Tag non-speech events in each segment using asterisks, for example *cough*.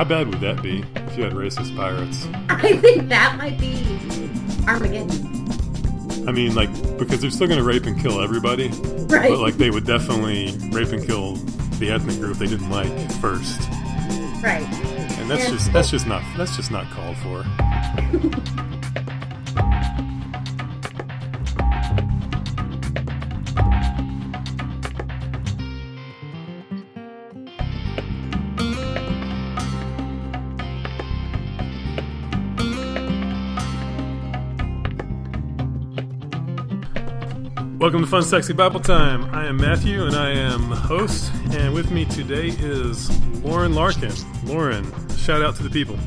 How bad would that be if you had racist pirates? *laughs* I think that might be Armageddon. I mean, like, because they're still going to rape and kill everybody, Right. but like they would definitely rape and kill the ethnic group they didn't like first, Right. and that's Yeah. just that's just not that's just not called for. *laughs* Welcome to Fun Sexy Bible Time. I am Matthew and I am the host, and with me today is Lauren Larkin. Lauren, shout out to the people.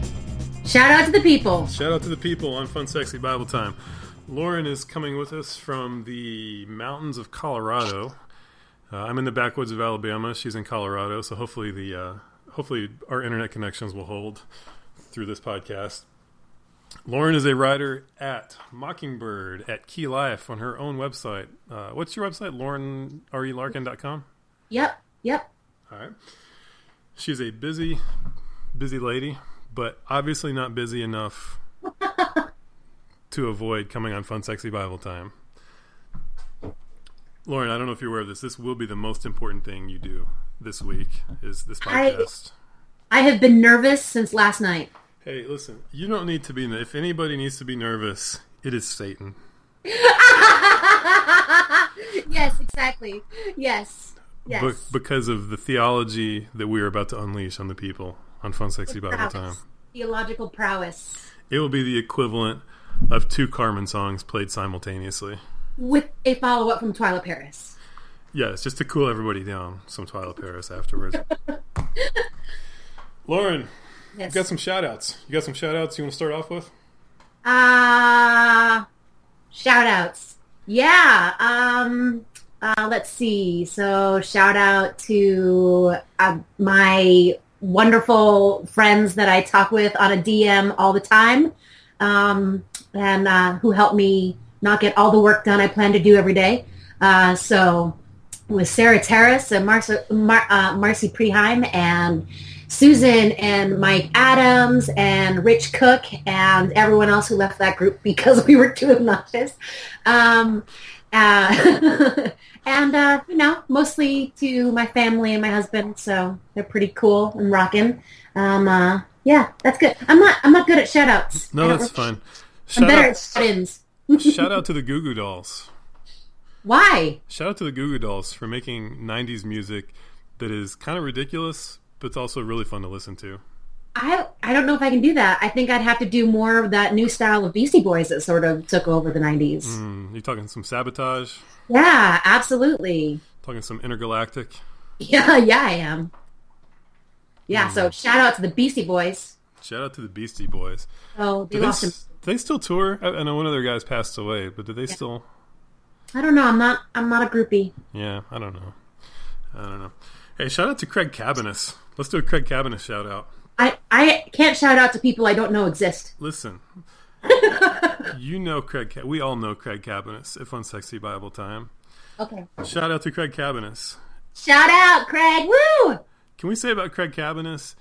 Shout out to the people. Shout out to the people on Fun Sexy Bible Time. Lauren is coming with us from the mountains of Colorado. Uh, I'm in the backwoods of Alabama. She's in Colorado, so hopefully the uh, hopefully our internet connections will hold through this podcast. Lauren is a writer at Mockingbird at Key Life on her own website. Uh, what's your website? LaurenReLarkin.com? Yep. Yep. All right. She's a busy, busy lady, but obviously not busy enough *laughs* to avoid coming on Fun Sexy Bible Time. Lauren, I don't know if you're aware of this. This will be the most important thing you do this week. Is this I- podcast? I have been nervous since last night. Hey, listen. You don't need to be. If anybody needs to be nervous, it is Satan. *laughs* yes, exactly. Yes. Yes. Be- because of the theology that we are about to unleash on the people on Fun Sexy Bible Prowess. Time. Theological prowess. It will be the equivalent of two Carman songs played simultaneously. With a follow up from Twila Paris. Yes, just to cool everybody down. Some Twila Paris afterwards. *laughs* Lauren, Yes. you got some shout outs. You got some shout outs you want to start off with? Uh shout outs. Yeah. Um uh let's see. So shout out to uh, my wonderful friends that I talk with on a DM all the time. Um and uh who help me not get all the work done I plan to do every day. Uh so with Sarah Terrace and Marcia, Mar- uh, Marcy Preheim and Susan and Mike Adams and Rich Cook and everyone else who left that group *laughs* because we were too obnoxious. Um, uh, *laughs* and, uh, you know, mostly to my family and my husband. So they're pretty cool and rocking. Um, uh, yeah, that's good. I'm not, I'm not good at shout outs. No, that's fine. I'm Shout better at out, shut-ins. *laughs* shout out to the Goo Goo Dolls. Why? Shout out to the Goo Goo Dolls for making 90s music that is kind of ridiculous, but it's also really fun to listen to. I I don't know if I can do that. I think I'd have to do more of that new style of Beastie Boys that sort of took over the 90s. Mm, you talking some sabotage? Yeah, absolutely. Talking some intergalactic? Yeah, *laughs* yeah, I am. Yeah, so shout out to the Beastie Boys. Shout out to the Beastie Boys. Oh, they Do they, lost him. do they still tour? I, I know one of their guys passed away, but do they still? I don't know. I'm not. I'm not a groupie. Yeah, I don't know. I don't know. Hey, shout out to Craig Cabanis. Let's do a Craig Cabanis shout out. I I can't shout out to people I don't know exist. Listen, *laughs* you know Craig. We all know Craig Cabanis. If on Sexy Bible Time, Okay. shout out to Craig Cabanis. Shout out, Craig. Woo! Can we say about Craig Cabanis?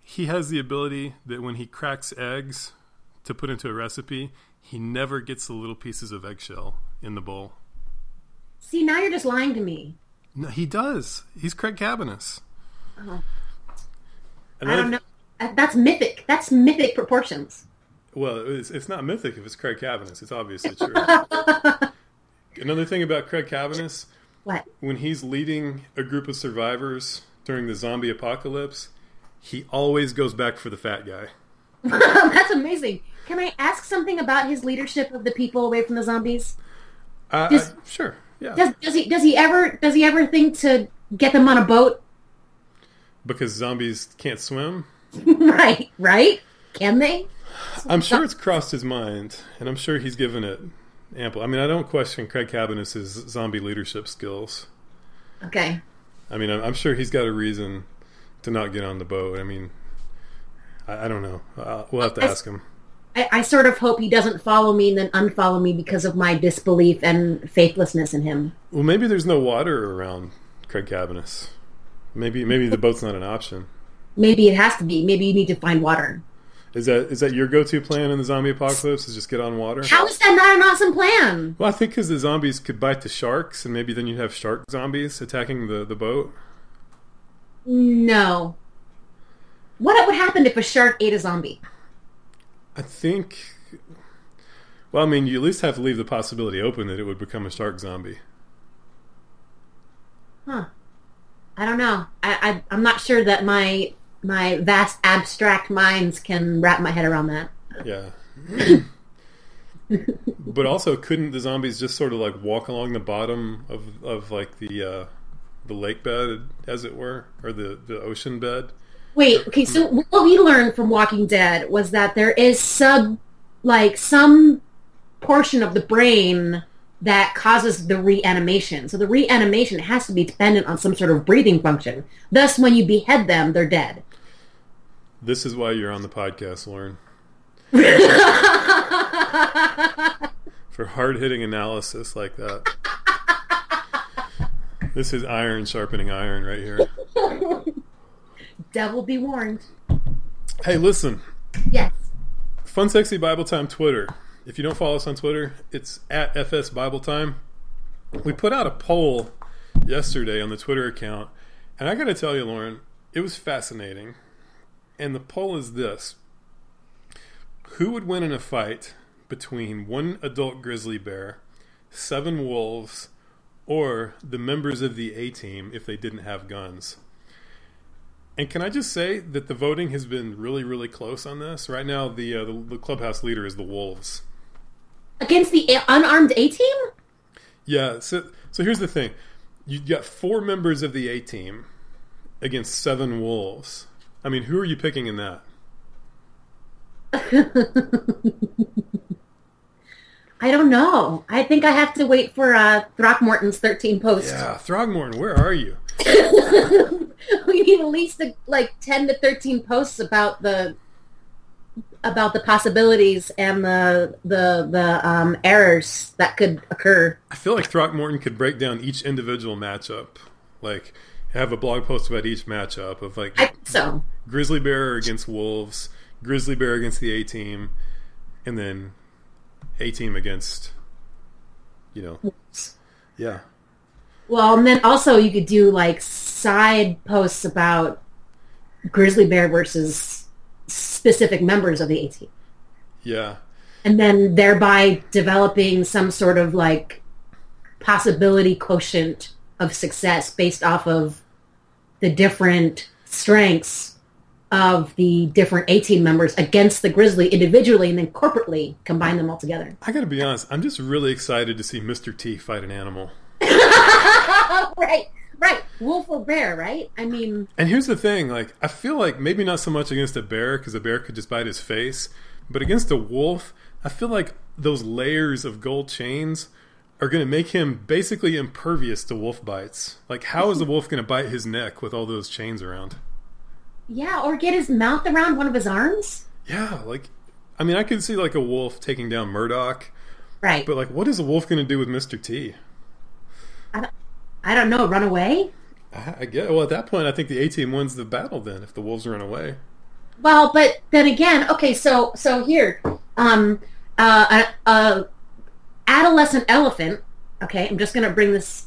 He has the ability that when he cracks eggs to put into a recipe, he never gets the little pieces of eggshell in the bowl. See, now you're just lying to me. No, he does. He's Craig Cabanis. Oh. And I don't know. That's mythic. That's mythic proportions. Well, it's, it's not mythic if it's Craig Cabanis. It's obviously true. *laughs* Another thing about Craig Cabanis, What? when he's leading a group of survivors during the zombie apocalypse, he always goes back for the fat guy. *laughs* That's amazing. Can I ask something about his leadership of the people away from the zombies? Uh, I, sure, yeah. Does does he does he ever does he ever think to get them on a boat? Because zombies can't swim. *laughs* right, right. Can they? I'm sure it's crossed his mind, and I'm sure he's given it ample. I mean, I don't question Craig Cabanis's zombie leadership skills. Okay. I mean, I'm, I'm sure he's got a reason to not get on the boat. I mean, I, I don't know. Uh, we'll have to I- ask him. I, I sort of hope he doesn't follow me and then unfollow me because of my disbelief and faithlessness in him. Well, maybe there's no water around Craig Cabanis. Maybe maybe the boat's not an option. maybe it has to be. Maybe you need to find water. Is that is that your go-to plan in the zombie apocalypse? Is just get on water? How is that not an awesome plan? Well, I think because the zombies could bite the sharks, and maybe then you'd have shark zombies attacking the, the boat. No. What would happen if a shark ate a zombie? I think. Well, I mean, you at least have to leave the possibility open that it would become a shark zombie. Huh. I don't know. I, I I'm not sure that my my vast abstract minds can wrap my head around that. Yeah. but also, couldn't the zombies just sort of like walk along the bottom of of like the uh, the lake bed, as it were, or the the ocean bed? Wait, okay. So what we learned from Walking Dead was that there is sub, like some portion of the brain that causes the reanimation. So the reanimation has to be dependent on some sort of breathing function. Thus, when you behead them, they're dead. This is why you're on the podcast, Lauren. *laughs* For hard hitting analysis like that. This is iron sharpening iron right here. Devil be warned. Hey, listen. Yes. Fun Sexy Bible Time Twitter. If you don't follow us on Twitter, it's at FS Bible Time. We put out a poll yesterday on the Twitter account, and I got to tell you, Lauren, it was fascinating. And the poll is this Who would win in a fight between one adult grizzly bear, seven wolves, or the members of the A team if they didn't have guns? And can I just say that the voting has been really, really close on this? Right now, the uh, the, the clubhouse leader is the Wolves. Against the unarmed A team? Yeah. So, so here's the thing: you got four members of the A team against seven Wolves. I mean, who are you picking in that? *laughs* I don't know. I think I have to wait for uh, Throckmorton's 13 post. Yeah, Throckmorton, where are you? *laughs* we need at least like 10 to 13 posts about the about the possibilities and the the the um, errors that could occur. I feel like Throckmorton could break down each individual matchup, like have a blog post about each matchup of like so. Grizzly Bear against Wolves, Grizzly Bear against the A team, and then A team against, you know, yeah. Well, and then also you could do like side posts about grizzly bear versus specific members of the A team. Yeah. and then thereby developing some sort of like possibility quotient of success based off of the different strengths of the different A team members against the Grizzly individually and then corporately combine them all together. I gotta be honest, I'm just really excited to see Mr. T fight an animal. *laughs* right, right. Wolf or bear, right? I mean, And here's the thing, like I feel like maybe not so much against a bear because a bear could just bite his face, but against a wolf, I feel like those layers of gold chains are going to make him basically impervious to wolf bites. Like how is a wolf going to bite his neck with all those chains around? yeah, or get his mouth around one of his arms. Yeah, like I mean, I could see like a wolf taking down Murdock, Right. but like what is a wolf going to do with Mr. T? I don't, know. Run away? I, I get well at that point I think the A team wins the battle then if the wolves run away. Well, but then again, okay, so so here, um, uh, a, a adolescent elephant. Okay, I'm just gonna bring this.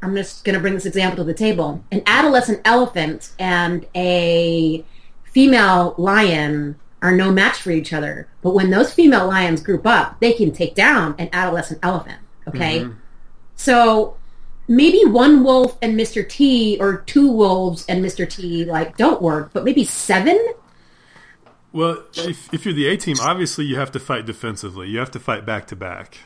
I'm just gonna bring this example to the table. An adolescent elephant and a female lion are no match for each other. But when those female lions group up, they can take down an adolescent elephant. Okay, Mhm. so maybe one wolf and Mr. T, or two wolves and Mr. T, like don't work. But maybe seven. Well, if, if you're the A team, obviously you have to fight defensively. You have to fight back to back.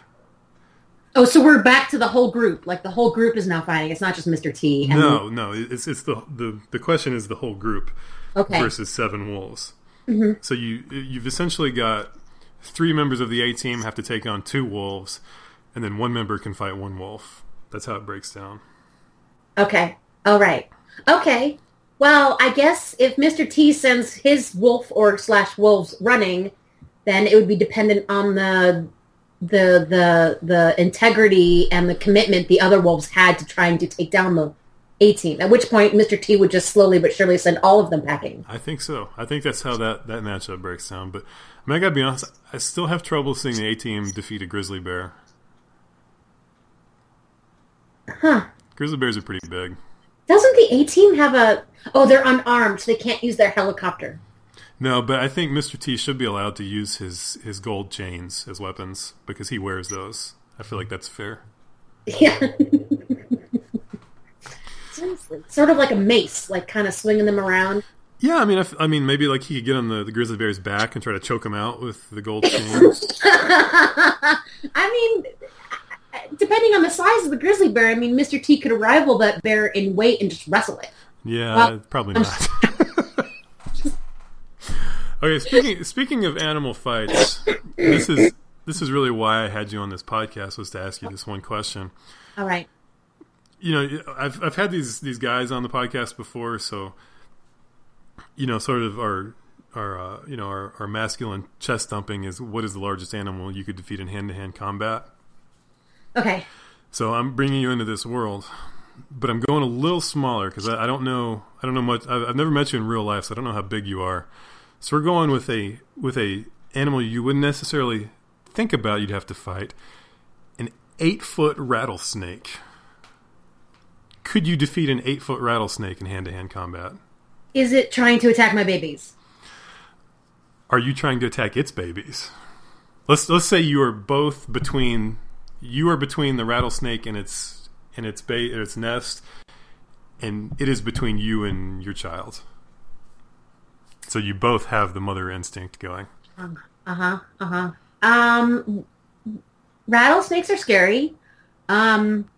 Oh, so we're back to the whole group. Like the whole group is now fighting. It's not just Mr. T. and- No, no, it's it's the the the question is the whole group Okay. versus seven wolves. Mm-hmm. So you you've essentially got three members of the A team have to take on two wolves, and then one member can fight one wolf. That's how it breaks down. Okay. All right. Okay. Well, I guess if Mr. T sends his wolf or slash wolves running, then it would be dependent on the the the the integrity and the commitment the other wolves had to trying to take down the A team. At which point, Mr. T would just slowly but surely send all of them packing. I think so. I think that's how that, that matchup breaks down. But I mean, I gotta be honest. I still have trouble seeing the A team defeat a grizzly bear. Huh. Grizzly bears are pretty big. Doesn't the A team have a? Oh, they're unarmed, so they can't use their helicopter. No, but I think Mr. T should be allowed to use his, his gold chains as weapons because he wears those. I feel like that's fair. Yeah. Seriously. Sort of like a mace, like kind of swinging them around. Yeah, I mean, I mean, maybe like he could get on the, the grizzly bear's back and try to choke him out with the gold chains. *laughs* I mean, depending on the size of the grizzly bear, I mean, Mr. T could rival that bear in weight and just wrestle it. Yeah, Well, probably not. *laughs* okay, speaking speaking of animal fights, this is this is really why I had you on this podcast was to ask you this one question. All right. You know, I've I've had these these guys on the podcast before, so you know, sort of our our uh, you know our, our masculine chest thumping is what is the largest animal you could defeat in hand to hand combat. Okay. So I'm bringing you into this world, but I'm going a little smaller because I, I don't know. I don't know much. I've, I've never met you in real life, so I don't know how big you are. So we're going with a with a animal you wouldn't necessarily think about. You'd have to fight an eight foot rattlesnake. Could you defeat an eight foot rattlesnake in hand to hand combat? Is it trying to attack my babies? Are you trying to attack its babies? Let's let's say you are both between you are between the rattlesnake and its and its bait and its nest, and it is between you and your child. So you both have the mother instinct going. Uh huh. Uh huh. Um, rattlesnakes are scary. Um,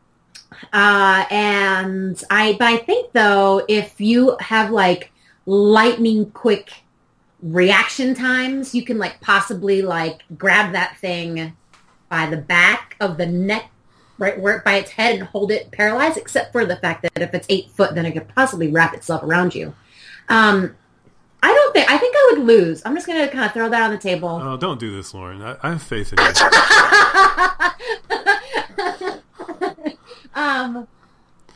uh, and I, but I think though, if you have like lightning quick reaction times, you can like possibly like grab that thing by the back of the neck, right where by its head, and hold it paralyzed. Except for the fact that if it's eight foot, then it could possibly wrap itself around you. Um, I don't think. I think I would lose. I'm just gonna kind of throw that on the table. Oh, don't do this, Lauren. I, I have faith in you. *laughs* um,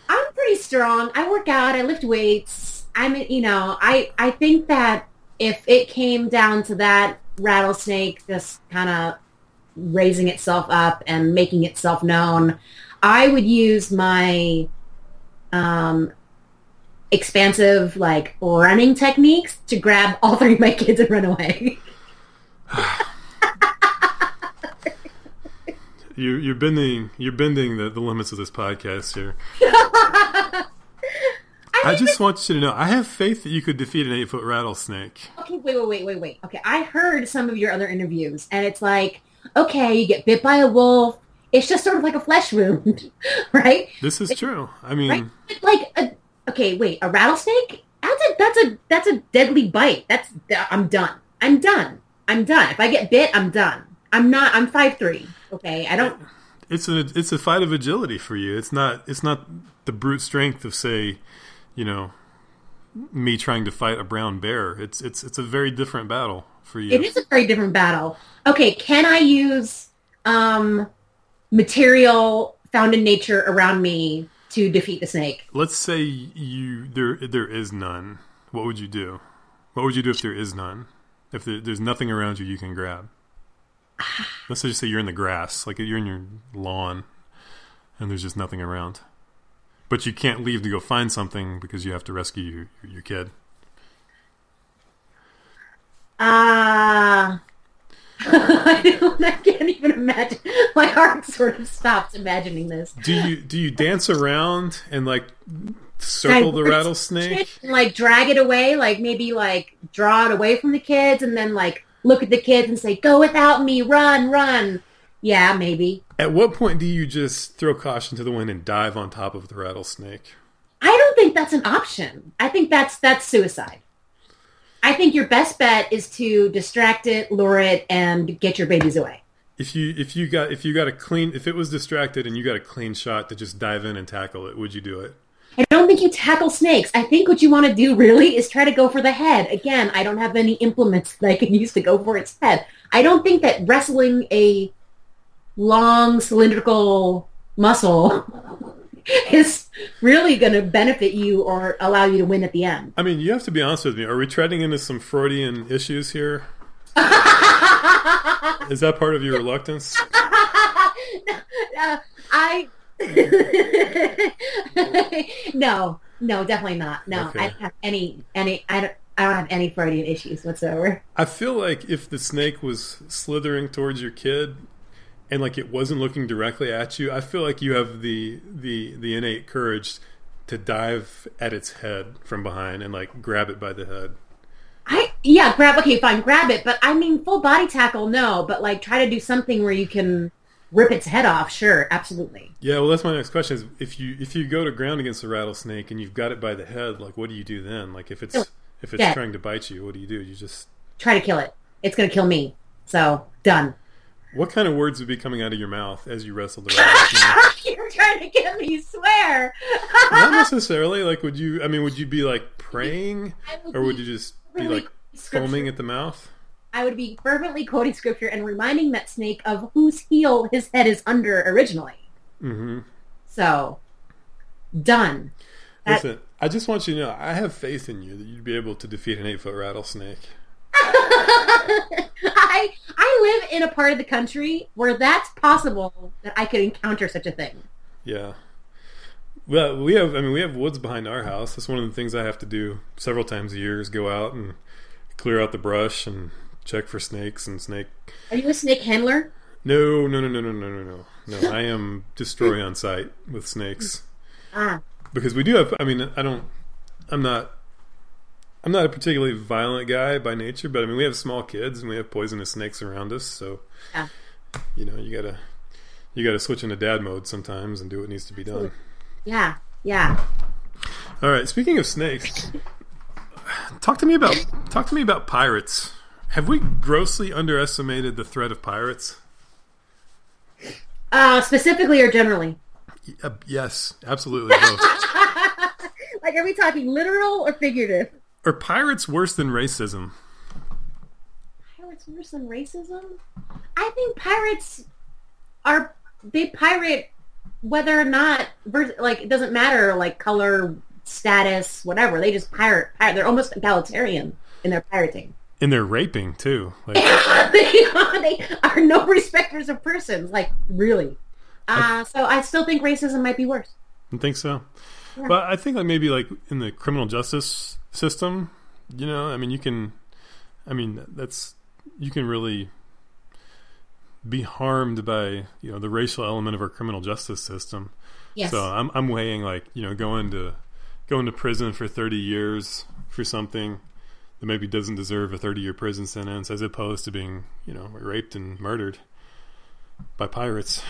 I'm pretty strong. I work out. I lift weights. I'm, you know, I I think that if it came down to that rattlesnake just kind of raising itself up and making itself known, I would use my um expansive like running techniques to grab *laughs* all three of my kids and run away. *laughs* you, you're bending you're bending the, the limits of this podcast here. *laughs* I, I just want you to know I have faith that you could defeat an eight foot rattlesnake. Okay, wait, wait, wait, wait, wait. Okay, I heard some of your other interviews, and it's like, okay, you get bit by a wolf. It's just sort of like a flesh wound, *laughs* right? This is true. I mean, Right? Like, a, okay, wait, a rattlesnake? That's a that's a that's a deadly bite. That's I'm done. I'm done. I'm done. If I get bit, I'm done. I'm not. I'm five three. Okay, I don't. it's a it's a fight of agility for you. It's not it's not the brute strength of say, you know, me trying to fight a brown bear. It's it's it's a very different battle for you. It is a very different battle. Okay, can I use um material found in nature around me to defeat the snake? Let's say you there there is none. What would you do? What would you do if there is none? If there, there's nothing around you you can grab. *sighs* Let's just say you're in the grass, like you're in your lawn, and there's just nothing around. But you can't leave to go find something because you have to rescue your, your kid. Ah. *laughs* I, don't, I can't even imagine. My heart sort of stops imagining this. Do you do you dance around and like circle the rattlesnake? And, like drag it away, like maybe like draw it away from the kids, and then like look at the kids and say, "Go without me, run, run." Yeah, maybe. At what point do you just throw caution to the wind and dive on top of the rattlesnake? I don't think that's an option. I think that's that's suicide. I think your best bet is to distract it, lure it, and get your babies away. If you if you got if you got a clean if it was distracted and you got a clean shot to just dive in and tackle it, would you do it? I don't think you tackle snakes. I think what you want to do really is try to go for the head. Again, I don't have any implements that I can *laughs* use to go for its head. I don't think that wrestling a long cylindrical muscle *laughs* is really going to benefit you or allow you to win at the end. I mean, you have to be honest with me. Are we treading into some Freudian issues here? *laughs* Is that part of your reluctance? Uh, *laughs* I no, no, definitely not. No, Okay. I don't have any any. I don't. I don't have any Freudian issues whatsoever. I feel like if the snake was slithering towards your kid and like it wasn't looking directly at you, I feel like you have the the the innate courage to dive at its head from behind and like grab it by the head. I yeah, grab okay, fine, grab it. But I mean, full body tackle, no. But like, try to do something where you can rip its head off. Sure, absolutely. Yeah, well that's my next question is if you if you go to ground against a rattlesnake and you've got it by the head, like what do you do then? Like if it's if it's Yeah. trying to bite you, what do you do? You just Try to kill it. It's gonna kill me. So done. What kind of words would be coming out of your mouth as you wrestled the *laughs* rattlesnake? You're trying to get me swear. Not *laughs* necessarily. Like, would you? I mean, would you be like praying, would or would you just be like foaming at the mouth? I would be fervently quoting scripture and reminding that snake of whose heel his head is under originally. hmm So done. That- Listen, I just want you to know, I have faith in you that you'd be able to defeat an eight foot rattlesnake. I I live in a part of the country where that's possible that I could encounter such a thing. Yeah. Well, we have. I mean, we have woods behind our house. That's one of the things I have to do several times a year is go out and clear out the brush and check for snakes and snake. Are you a snake handler? No, no, no, no, no, no, no, no. No, I am destroy on site with snakes. Ah, because we do have i mean i don't i'm not i'm not a particularly violent guy by nature but i mean we have small kids and we have poisonous snakes around us so Yeah. you know you gotta you gotta switch into dad mode sometimes and do what needs to be done yeah, yeah. all right speaking of snakes talk to me about talk to me about pirates have we grossly underestimated the threat of pirates Uh, specifically or generally? Uh, yes absolutely both *laughs* like, are we talking literal or figurative? Are pirates worse than racism Pirates worse than racism? I think pirates are they pirate whether or not like it doesn't matter like color, status, whatever. They just pirate. pirate. They're almost egalitarian in their pirating. and they're raping too like *laughs* they, are, they are no respecters of persons. Like really. Uh, so I still think racism might be worse. I think so. But I think like maybe like in the criminal justice system, you know, I mean you can I mean that's you can really be harmed by, you know, the racial element of our criminal justice system. Yes. So I'm I'm weighing like, you know, going to going to prison for 30 years for something that maybe doesn't deserve a 30 year prison sentence as opposed to being, you know, raped and murdered by pirates.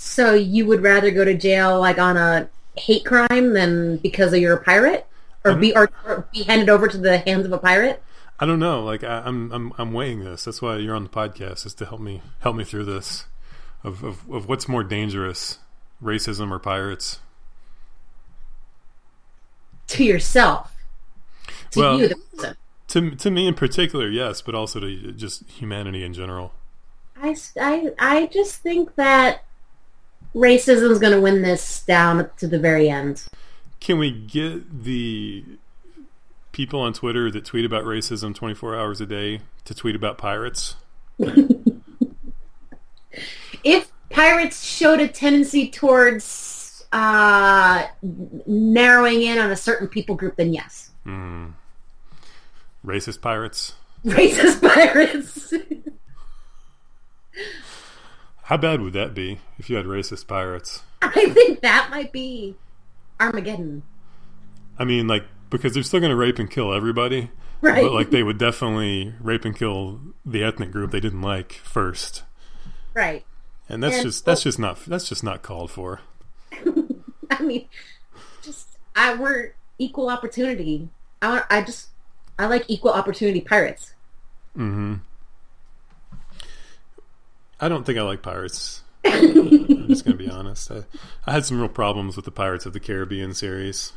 So you would rather go to jail like on a hate crime than because of you're a pirate, or be or, or be handed over to the hands of a pirate? I don't know. Like I, I'm, I'm, I'm weighing this. That's why you're on the podcast is to help me, help me through this, of, of, of what's more dangerous, racism or pirates. To yourself, to Well- you, the person. To, to me in particular, yes, but also to just humanity in general. I I I just think that racism is going to win this down to the very end. Can we get the people on Twitter that tweet about racism 24 hours a day to tweet about pirates? *laughs* If pirates showed a tendency towards uh, narrowing in on a certain people group, then yes. Hmm. Racist pirates? *laughs* Racist pirates. *laughs* How bad would that be if you had racist pirates? I think that might be Armageddon. I mean, like, because they're still going to rape and kill everybody. Right. But like they would *laughs* definitely rape and kill the ethnic group they didn't like first, Right. and that's And- just that's just not that's just not called for. *laughs* I mean, just I we're equal opportunity. I want. I just I like equal opportunity pirates. hmm I don't think I like pirates. *laughs* I'm just going to be honest. I, I had some real problems with the Pirates of the Caribbean series,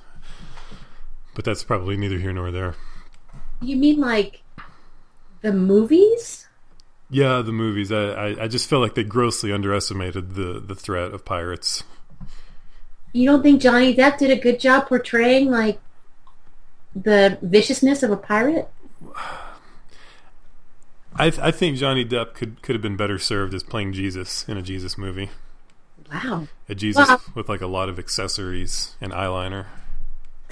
but that's probably neither here nor there. You mean like the movies? Yeah, the movies. I, I, I just feel like they grossly underestimated the, the threat of pirates. you don't think Johnny Depp did a good job portraying like the viciousness of a pirate? *sighs* I, th- I think Johnny Depp could could have been better served as playing Jesus in a Jesus movie. Wow. A Jesus Well- with like a lot of accessories and eyeliner. *laughs*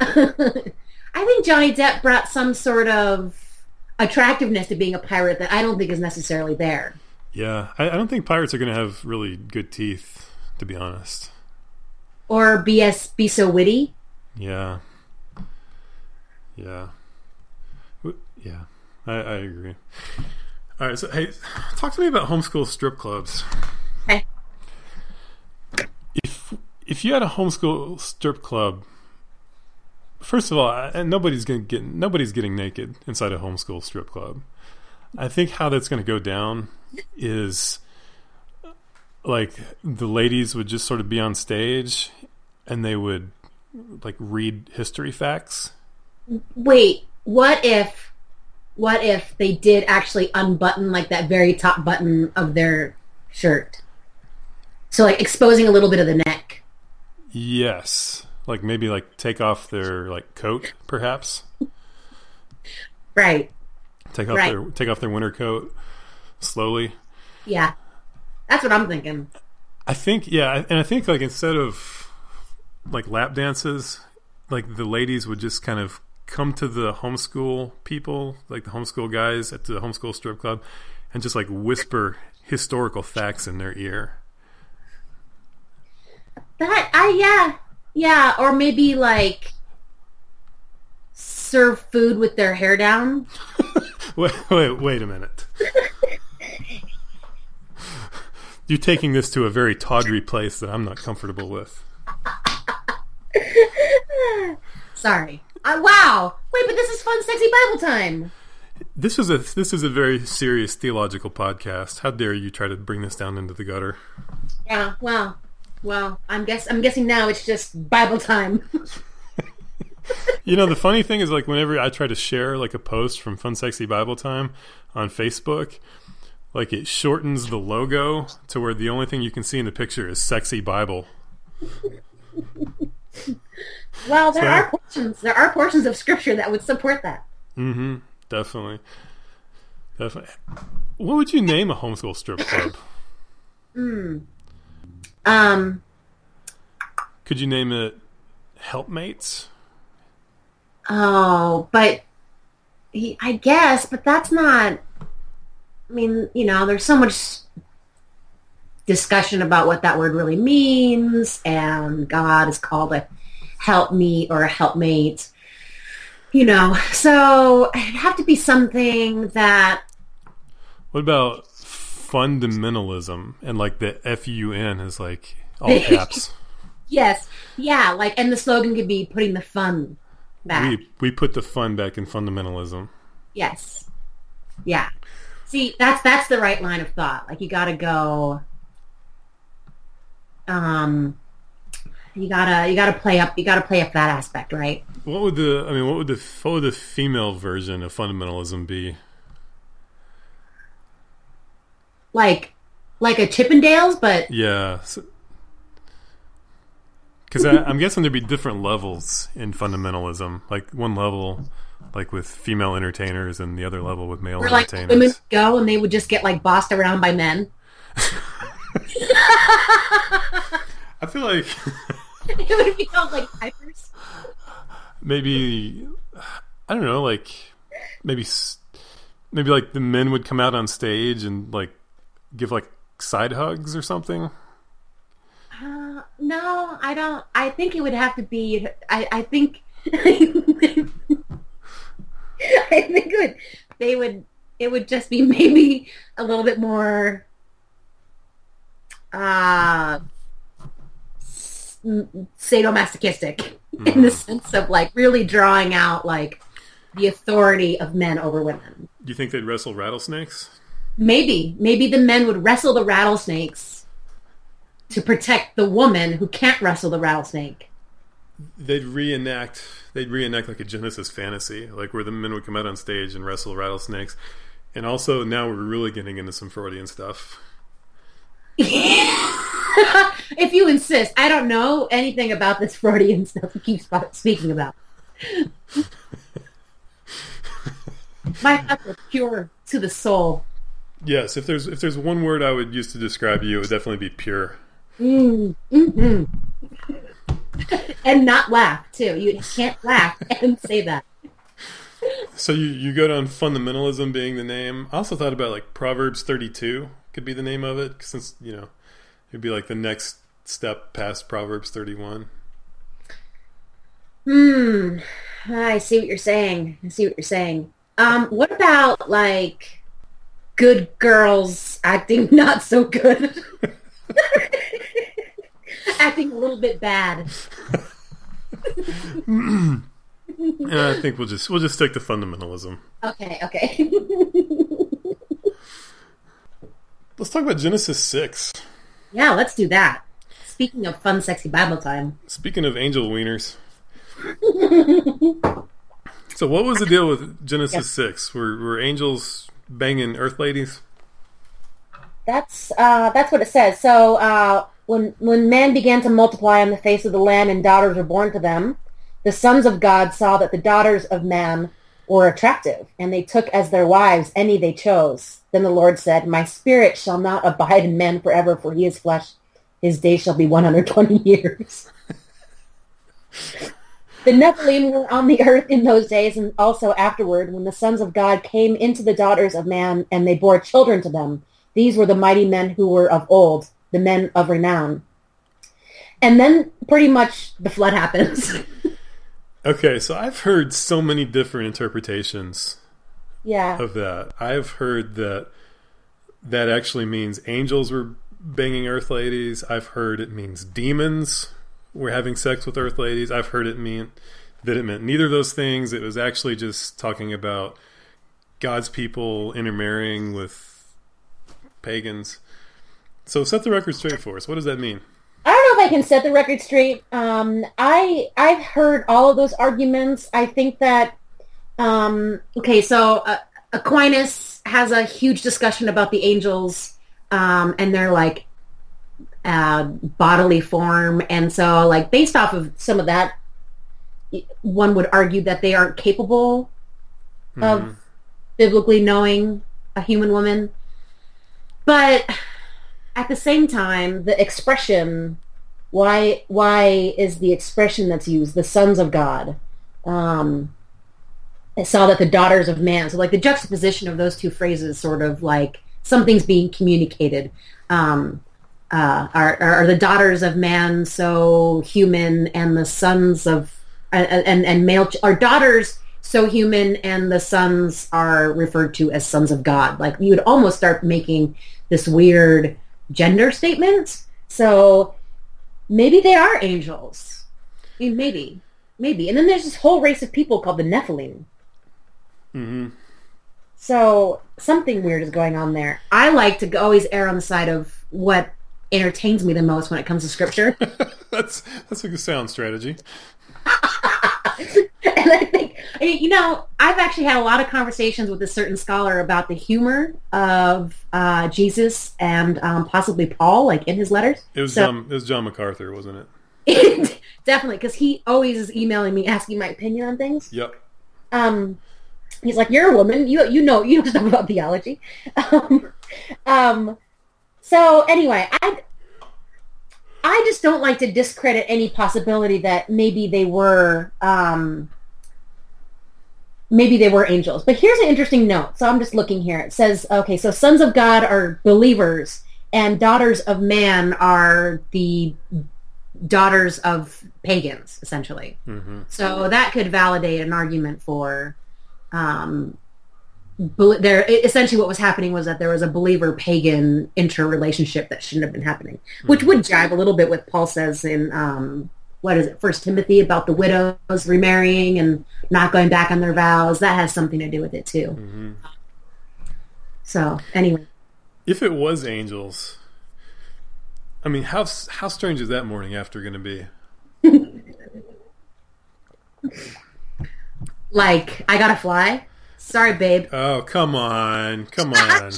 I think Johnny Depp brought some sort of attractiveness to being a pirate that I don't think is necessarily there. Yeah, I, I don't think pirates are going to have really good teeth, to be honest. Or BS be so witty. Yeah, yeah, yeah. I, I agree. All right, so hey, talk to me about homeschool strip clubs. Okay. If if you had a homeschool strip club, first of all, and nobody's gonna get nobody's getting naked inside a homeschool strip club. I think how that's going to go down is like the ladies would just sort of be on stage and they would like read history facts. Wait, what if what if they did actually unbutton like that very top button of their shirt? So like exposing a little bit of the neck. Yes. Like maybe like take off their like coat perhaps. Right. Take off Right. their take off their winter coat slowly. Yeah. That's what I'm thinking. I think yeah, and I think like instead of like lap dances, like the ladies would just kind of come to the homeschool people, like the homeschool guys at the homeschool strip club, and just like whisper historical facts in their ear. That I yeah. Yeah, or maybe like serve food with their hair down. *laughs* Wait, wait, wait a minute. *laughs* You're taking this to a very tawdry place that I'm not comfortable with. *laughs* Sorry. Uh, wow. Wait, but this is fun, sexy Bible time. This is a this is a very serious theological podcast. How dare you try to bring this down into the gutter? Yeah. Well. Well, I'm guess I'm guessing now it's just Bible time. *laughs* You know, the funny thing is, like, whenever I try to share like a post from Fun Sexy Bible Time on Facebook, like it shortens the logo to where the only thing you can see in the picture is "Sexy Bible." *laughs* well, there So- are portions. There are portions of Scripture that would support that. Mm-hmm. Definitely, definitely. What would you name a homeschool strip club? Um. Could you name it Helpmates? Oh, but he, I guess, but that's not. I mean, you know, there's so much discussion about what that word really means, and God is called a help me or a helpmate. You know, so it'd have to be something that What about fundamentalism and like the F U N is like all *laughs* caps? yes, yeah, like, and the slogan could be putting the fun back. we we put the fun back in fundamentalism. Yes. Yeah. See, that's that's the right line of thought. Like you got to go um you got to you got to play up you got to play up that aspect, right? What would the I mean? What would the what would the female version of fundamentalism be? Like like a Chippendales, but Yeah, because I'm guessing there'd be different levels in fundamentalism. Like one level, like with female entertainers, and the other level with male where like entertainers. women go and they would just get like bossed around by men. *laughs* I feel like *laughs* it would be all like pipers. maybe I don't know, like maybe maybe like the men would come out on stage and like give like side hugs or something. Uh, no, I don't. I think it would have to be. I, I think. *laughs* I think it would. They would. It would just be maybe a little bit more. Uh, sadomasochistic in the sense of like really drawing out like the authority of men over women. Do you think they'd wrestle rattlesnakes? Maybe, maybe the men would wrestle the rattlesnakes to protect the woman who can't wrestle the rattlesnake. They'd reenact. They'd reenact like a Genesis fantasy, like where the men would come out on stage and wrestle rattlesnakes. And also, now we're really getting into some Freudian stuff. If you insist, I don't know anything about this Freudian stuff you keep speaking about. My thoughts are pure to the soul. Yes, if there's if there's one word I would use to describe you, it would definitely be pure. Mm, hmm *laughs* and not laugh too. You can't laugh and say that. So you you go down fundamentalism being the name. I also thought about like Proverbs 32 could be the name of it since you know it'd be like the next step past Proverbs 31. Hmm. I see what you're saying. I see what you're saying. Um, what about like good girls acting *laughs* not so good? *laughs* acting a little bit bad. *laughs* Yeah, I think we'll just we'll just stick to fundamentalism. Okay, okay. Let's talk about Genesis 6. yeah, let's do that. Speaking of fun, sexy Bible time. Speaking of angel wieners. *laughs* so what was the deal with Genesis 6? Were were angels banging earth ladies? That's uh, that's what it says. So uh, when when man began to multiply on the face of the land and daughters were born to them, the sons of God saw that the daughters of man were attractive, and they took as their wives any they chose. Then the Lord said, "My spirit shall not abide in man forever, for he is flesh; his days shall be one hundred twenty *laughs* years." The Nephilim were on the earth in those days and also afterward when the sons of God came into the daughters of man and they bore children to them. These were the mighty men who were of old, the men of renown. And then pretty much the flood happens. *laughs* Okay, so I've heard so many different interpretations yeah. of that. I've heard that that actually means angels were banging earth ladies. I've heard it means demons were having sex with earth ladies. I've heard it mean that it meant neither of those things. It was actually just talking about God's people intermarrying with pagans. So set the record straight for us. What does that mean? I don't know if I can set the record straight. Um, I I've heard all of those arguments. I think that um, okay, so uh, Aquinas has a huge discussion about the angels um, and their like uh, bodily form, and so like based off of some of that, one would argue that they aren't capable of biblically knowing a human woman. But at the same time, the expression why why is the expression that's used the sons of God? Um, I saw that the daughters of man. So like the juxtaposition of those two phrases, sort of like something's being communicated. Um, uh, are, are the daughters of man so human, and the sons of and and, male are daughters so human, and the sons are referred to as sons of God. Like you would almost start making this weird gender statement. So maybe they are angels. I mean, maybe, maybe. And then there's this whole race of people called the Nephilim. Hmm So something weird is going on there. I like to always err on the side of what entertains me the most when it comes to scripture. *laughs* that's that's a sound strategy. *laughs* and I think, you know, I've actually had a lot of conversations with a certain scholar about the humor of uh, Jesus and um, possibly Paul, like in his letters. It was So- John, it was John MacArthur, wasn't it? *laughs* Definitely, because he always is emailing me asking my opinion on things. Yep. um, he's like, "You're a woman. You you know you know *laughs* stuff about theology." Um, um, so anyway, I I just don't like to discredit any possibility that maybe they were um, maybe they were angels. But here's an interesting note. So I'm just looking here. It says, okay, so sons of God are believers, and daughters of man are the daughters of pagans, essentially. hmm So that could validate an argument for um, there. Essentially, what was happening was that there was a believer-pagan interrelationship that shouldn't have been happening, which would jive a little bit with Paul says in um, what is it, First Timothy, about the widows remarrying and not going back on their vows. That has something to do with it too. hmm So anyway, If it was angels, I mean, how how strange is that morning after going to be? *laughs* like I gotta fly. Sorry, babe. Oh, come on, come *laughs* on.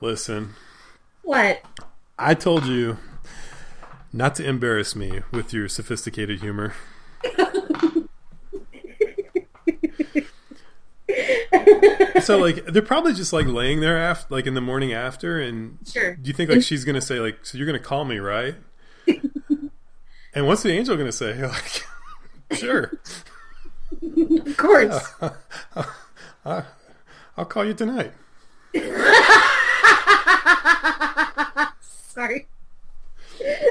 Listen, What? I told you not to embarrass me with your sophisticated humor. so like they're probably just like laying there after like in the morning after and Sure. do you think like she's gonna say like so you're gonna call me right *laughs* and what's the angel gonna say *laughs* like sure *laughs* Of course. *laughs* i'll call you tonight *laughs* Sorry.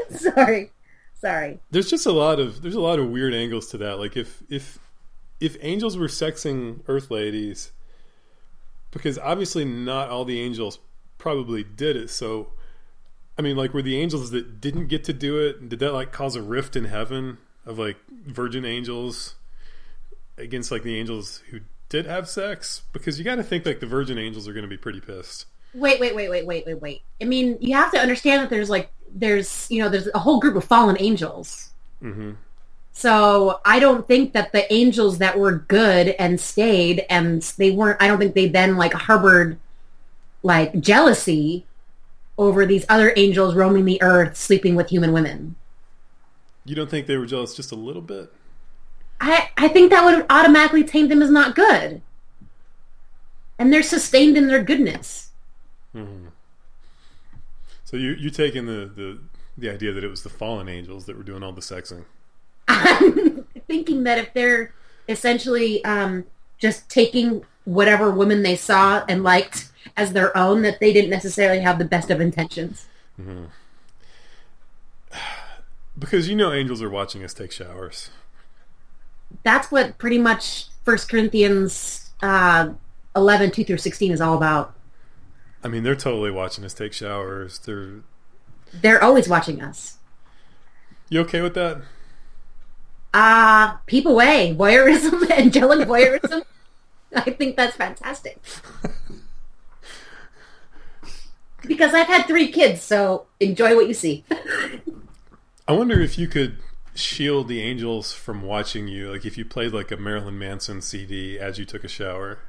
Sorry. Sorry. there's just a lot of there's a lot of weird angles to that like if if if angels were sexing earth ladies because obviously not all the angels probably did it so i mean like were the angels that didn't get to do it did that like cause a rift in heaven of like virgin angels against like the angels who did have sex because you got to think like the virgin angels are going to be pretty pissed Wait, wait, wait, wait, wait, wait, wait. I mean, you have to understand that there's like there's you know there's a whole group of fallen angels. mm-hmm. So I don't think that the angels that were good and stayed and they weren't. I don't think they then like harbored like jealousy over these other angels roaming the earth, sleeping with human women. you don't think they were jealous just a little bit I I think that would automatically taint them as not good. And they're sustained in their goodness. so you you take in the the the idea that it was the fallen angels that were doing all the sexing I'm *laughs* thinking that if they're essentially um, just taking whatever woman they saw and liked as their own, that they didn't necessarily have the best of intentions. *sighs* Because you know angels are watching us take showers. That's what pretty much First Corinthians uh, 11, 2 through 16 is all about. I mean, they're totally watching us take showers. They're They're always watching us. you okay with that? Uh, peep away. Voyeurism, *laughs* angelic voyeurism. I think that's fantastic. *laughs* Because I've had three kids, so enjoy what you see. I wonder if you could shield the angels from watching you. Like if you played like a Marilyn Manson CD as you took a shower.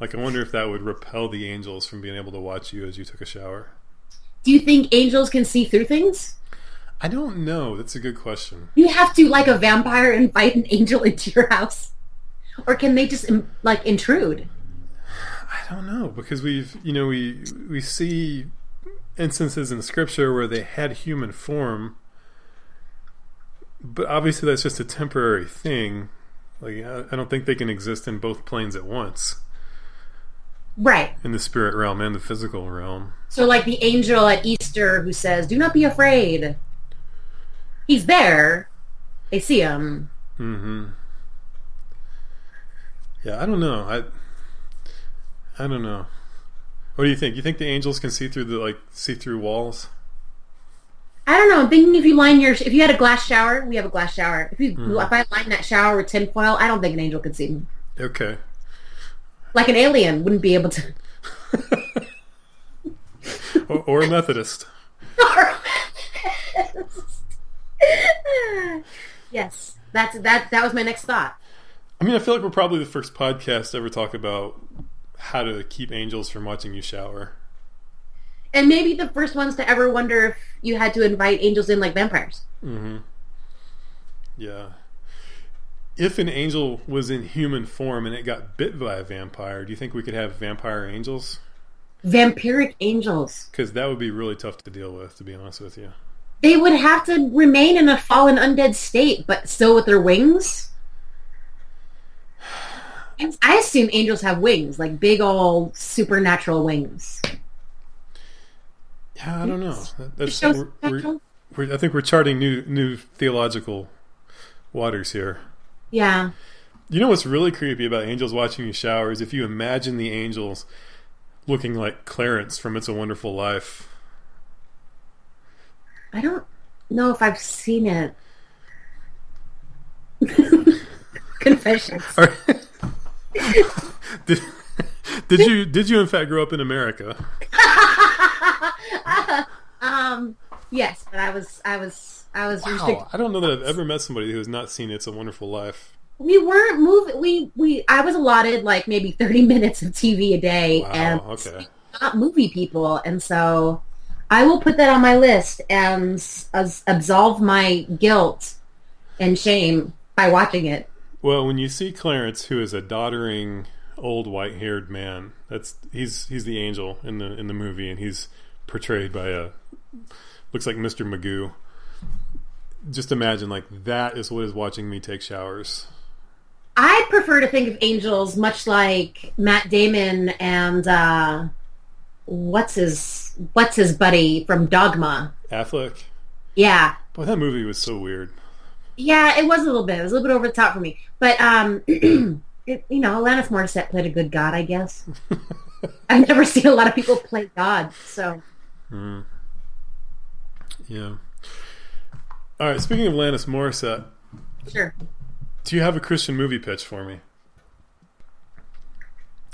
Like I wonder if that would repel the angels from being able to watch you as you took a shower. Do you think angels can see through things? I don't know. That's a good question. You have to, like a vampire, invite an angel *laughs* into your house, or can they just like intrude? I don't know because we've you know we we see instances in scripture where they had human form, but obviously that's just a temporary thing. Like I don't think they can exist in both planes at once Right. in the spirit realm and the physical realm. So, like the angel at Easter who says, "Do not be afraid." He's there. They see him. Mm-hmm. Yeah, I don't know. I I don't know. What do you think? You think the angels can see through the like see through walls? I don't know. I'm thinking if you line your if you had a glass shower, we have a glass shower. If you hmm. if I line that shower with tinfoil, I don't think an angel could see me. Okay. Like an alien wouldn't be able to. *laughs* or, or a Methodist. *laughs* *laughs* yes, that's that. That was my next thought. I mean, I feel like we're probably the first podcast to ever talk about how to keep angels from watching you shower. And maybe the first ones to ever wonder if you had to invite angels in like vampires. Mm-hmm. Yeah. If an angel was in human form and it got bit by a vampire, do you think we could have vampire angels? Vampiric angels. Because that would be really tough to deal with, to be honest with you. They would have to remain in a fallen undead state, but still with their wings. *sighs* I assume angels have wings, like big old supernatural wings. Yeah, I don't know. That's we're, we're, we're, I think we're charting new new theological waters here. Yeah. You know what's really creepy about angels watching you shower is if you imagine the angels looking like Clarence from It's a Wonderful Life. I don't know if I've seen it. *laughs* Confessions. *laughs* Did, did you did you in fact grow up in America? *laughs* *laughs* um. Yes, but I was, I was, I was restricted. Wow, I don't know that I've ever met somebody who has not seen It's a Wonderful Life. We weren't moving. We we. I was allotted like maybe thirty *laughs* minutes of TV a day, Wow, and okay. not movie people, and so I will put that on my list and s- absolve my guilt and shame by watching it. Well, when you see Clarence, who is a doddering old white-haired man, that's he's he's the angel in the in the movie, and he's portrayed by a looks like Mr. Magoo. Just imagine like that is what is watching me take showers. I prefer to think of angels much like Matt Damon and uh, what's his what's his buddy from Dogma. Affleck. Yeah, Boy, that movie was so weird. yeah, it was a little bit. It was a little bit over the top for me, but um, *clears throat* it, you know, Alanis Morissette played a good God, I guess. *laughs* I've never seen a lot of people play God, so Mm. Yeah. All right. Speaking of Alanis Morissette, sure. do you have a Christian movie pitch for me?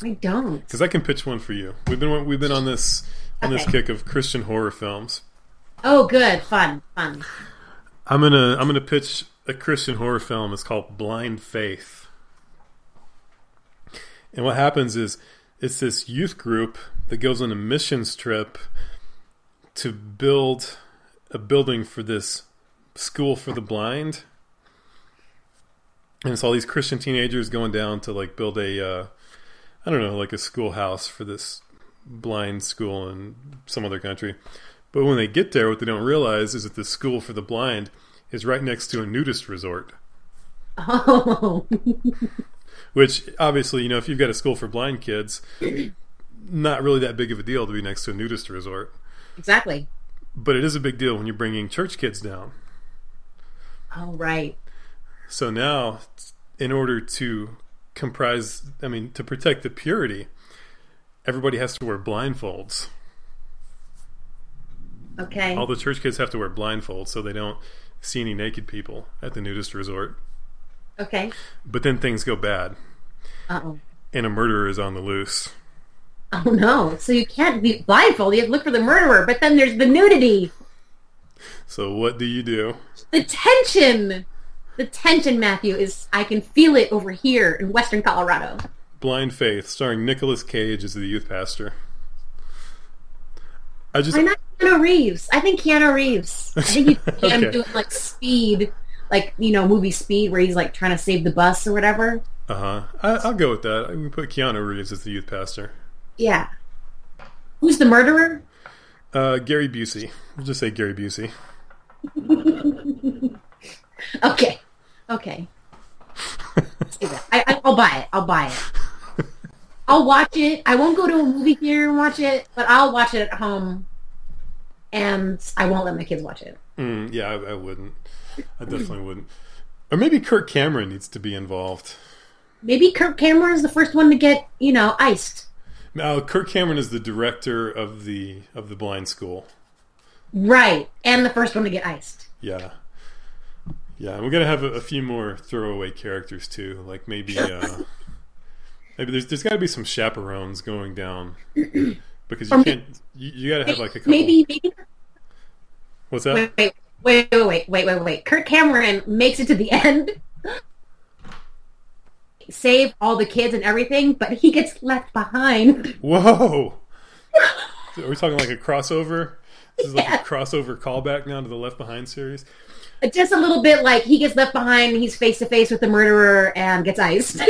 I don't. Because I can pitch one for you. We've been we've been on this on this kick of Christian horror films. Oh, good, fun, fun. I'm gonna I'm gonna pitch a Christian horror film. It's called Blind Faith. And what happens is it's this youth group that goes on a missions trip to build a building for this school for the blind. And it's all these Christian teenagers going down to like build a uh, I don't know, like a schoolhouse for this blind school in some other country. But when they get there, what they don't realize is that the school for the blind is right next to a nudist resort. Oh, *laughs* Which obviously, you know, if you've got a school for blind kids, not really that big of a deal to be next to a nudist resort. exactly. But it is a big deal when you're bringing church kids down. Oh, right. So now, in order to comprise, I mean, to protect the purity, everybody has to wear blindfolds. Okay. All the church kids have to wear blindfolds so they don't see any naked people at the nudist resort. Okay. But then things go bad, Uh oh. and a murderer is on the loose. Oh no! So you can't be blindfolded. You have to look for the murderer. But then there's the nudity, So what do you do? the tension. The tension, Matthew, is I can feel it over here in Western Colorado. Blind Faith, starring Nicolas Cage as the youth pastor. I just Why not Keanu Reeves? I think Keanu Reeves. I think him *laughs* Okay. doing like speed, like you know, movie Speed, where he's like trying to save the bus or whatever. uh huh. I'll go with that. We put Keanu Reeves as the youth pastor. Yeah. Who's the murderer? Uh, Gary Busey. We'll just say Gary Busey. *laughs* Okay. Okay. Let's do that. I, I, I'll buy it. I'll buy it. I'll watch it. I won't go to a movie theater and watch it, but I'll watch it at home, and I won't let my kids watch it. Mm, yeah, I, I wouldn't. I definitely wouldn't. Or maybe Kirk Cameron needs to be involved. Maybe Kirk Cameron is the first one to get, you know, iced. Now, Kirk Cameron is the director of the of the blind school. Right. And the first one to get iced. Yeah. Yeah, we're gonna have a, a few more throwaway characters too. Like maybe uh *laughs* maybe there's there's gotta be some chaperones going down. *clears throat* Because you can't you, you gotta have like a couple Maybe, maybe. what's that? Wait, wait, wait, wait, wait, wait, wait, wait. Kirk Cameron makes it to the *laughs* end, save all the kids and everything, but he gets left behind. Whoa! *laughs* Are we talking like a crossover? This is like Yeah. a crossover callback now to the Left Behind series. Uh, just a little bit like he gets left behind, he's face to face with the murderer and gets iced. *laughs*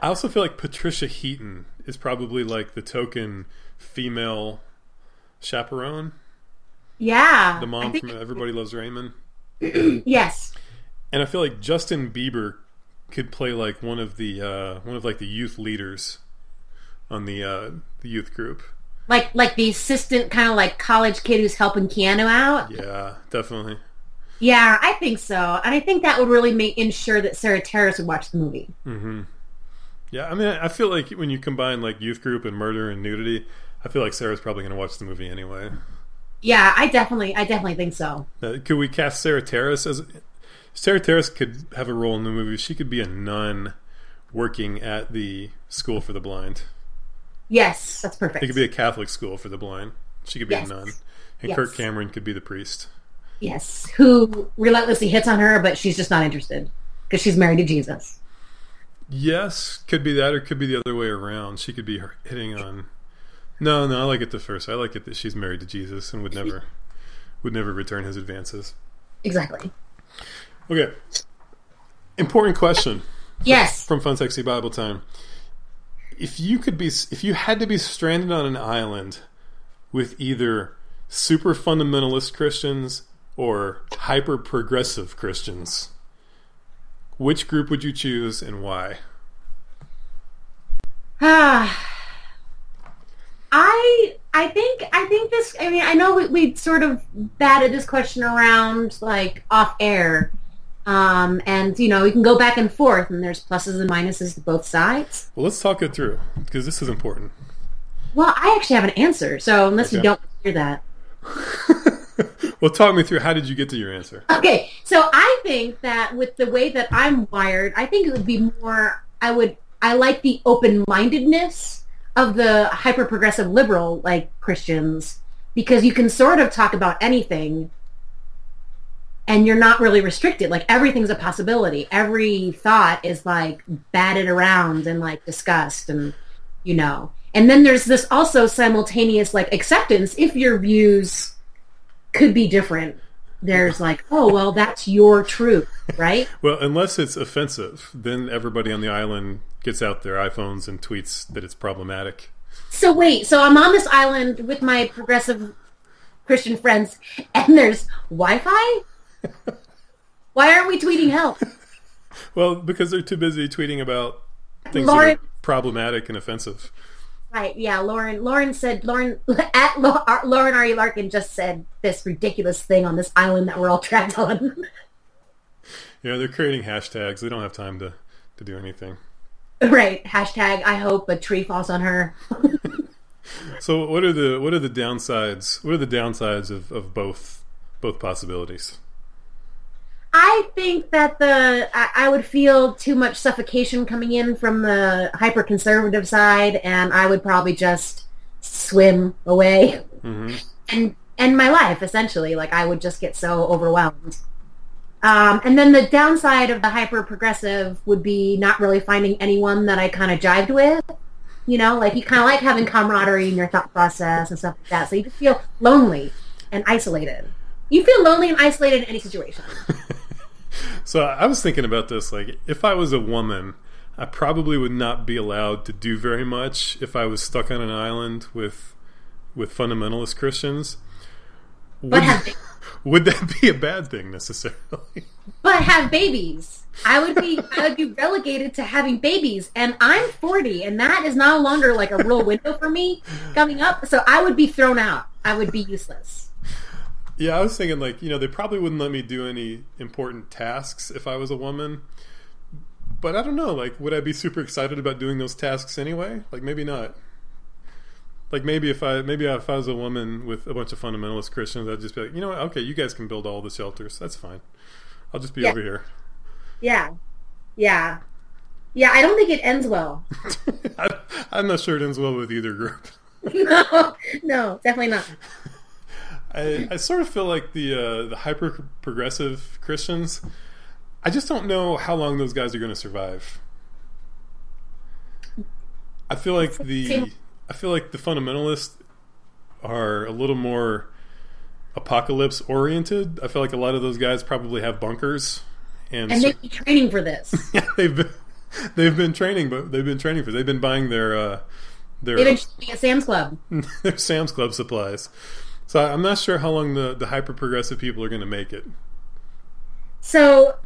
I also feel like Patricia Heaton is probably like the token female chaperone, yeah. the mom think- from Everybody Loves Raymond. *clears throat* yes. And I feel like Justin Bieber could play like one of the uh, one of like the youth leaders on the uh, the youth group. Like like the assistant kind of like college kid who's helping Keanu out. Yeah, definitely. Yeah, I think so. And I think that would really make ensure that Sarah Terrace would watch the movie. hmm Yeah, I mean, I feel like when you combine like youth group and murder and nudity, I feel like Sarah's probably going to watch the movie anyway. Yeah, I definitely I definitely think so. Uh, could we cast Sarah Terrace as Sarah Terrace could have a role in the movie? She could be a nun working at the school for the blind. Yes, that's perfect. It could be a Catholic school for the blind. She could be Yes. a nun, and Yes. Kirk Cameron could be the priest. Yes, who relentlessly hits on her, but she's just not interested because she's married to Jesus. Yes, could be that, or could be the other way around. She could be hitting on No, no, I like it the first. I like it that she's married to Jesus and would never would never return his advances. Exactly. Okay. Important question. Yes. From Fun Sexy Bible Time. If you could be if you had to be stranded on an island with either super fundamentalist Christians or hyper progressive Christians, which group would you choose and why? Ah. I I think I think this. I mean, I know we, we sort of batted this question around like off air, um, and you know we can go back and forth, and there's pluses and minuses to both sides. Well, let's talk it through because this is important. Well, I actually have an answer, so unless you don't hear that. *laughs* well, talk me through. How did you get to your answer? Okay, so I think that with the way that I'm wired, I think it would be more. I would. I like the open-mindedness of the hyper-progressive liberal like Christians because you can sort of talk about anything, and you're not really restricted. Like everything's a possibility. Every thought is like batted around and like discussed, and you know. And then there's this also simultaneous like acceptance if your views could be different. There's like, oh well, that's your truth, right? Well, unless it's offensive, then everybody on the island gets out their iPhones and tweets that it's problematic. So wait, so I'm on this island with my progressive Christian friends, and there's Wi-Fi. *laughs* Why aren't we tweeting help? Well, because they're too busy tweeting about things Lauren- that are problematic and offensive. Right? Yeah, Lauren. Lauren said Lauren *laughs* at Ar- uh, Lauren Ari Larkin just said this ridiculous thing on this island that we're all trapped on. *laughs* Know, they're creating hashtags. They don't have time to, to do anything. Right? Hashtag I hope a tree falls on her. So, what are the what are the downsides? What are the downsides of, of both both possibilities? I think that the I, I would feel too much suffocation coming in from the hyper conservative side, and I would probably just swim away hmm and end my life essentially. Like I would just get so overwhelmed. Um, and then the downside of the hyper progressive would be not really finding anyone that I kind of jived with. You know, like you kind of like having camaraderie in your thought process and stuff like that. So you just feel lonely and isolated. You feel lonely and isolated in any situation. *laughs* So, I was thinking about this. Like, if I was a woman, I probably would not be allowed to do very much if I was stuck on an island with with fundamentalist Christians. Would, But have would that be a bad thing necessarily? but have babies. I would be I would be relegated to having babies, and I'm 40, and that is no longer like a real window for me coming up. So I would be thrown out. I would be useless. Yeah, I was thinking like you know they probably wouldn't let me do any important tasks if I was a woman. But I don't know. Like, would I be super excited about doing those tasks anyway? Like, maybe not. Like maybe if I maybe if I was a woman with a bunch of fundamentalist Christians, I'd just be like, you know what? Okay, you guys can build all the shelters. That's fine. I'll just be Yeah. over here. Yeah, yeah, yeah. I don't think it ends well. *laughs* I, I'm not sure it ends well with either group. *laughs* no, no, definitely not. I, I sort of feel like the uh, the hyper progressive Christians. I just don't know how long those guys are going to survive. I feel like the I feel like the fundamentalists are a little more apocalypse oriented. I feel like a lot of those guys probably have bunkers, and, And they'd be training for this. *laughs* yeah, they've been they've been training, but they've been training for they've been buying their uh, their They've been at Sam's Club. *laughs* their Sam's Club supplies. So I'm not sure how long the, the hyper progressive people are going to make it. So,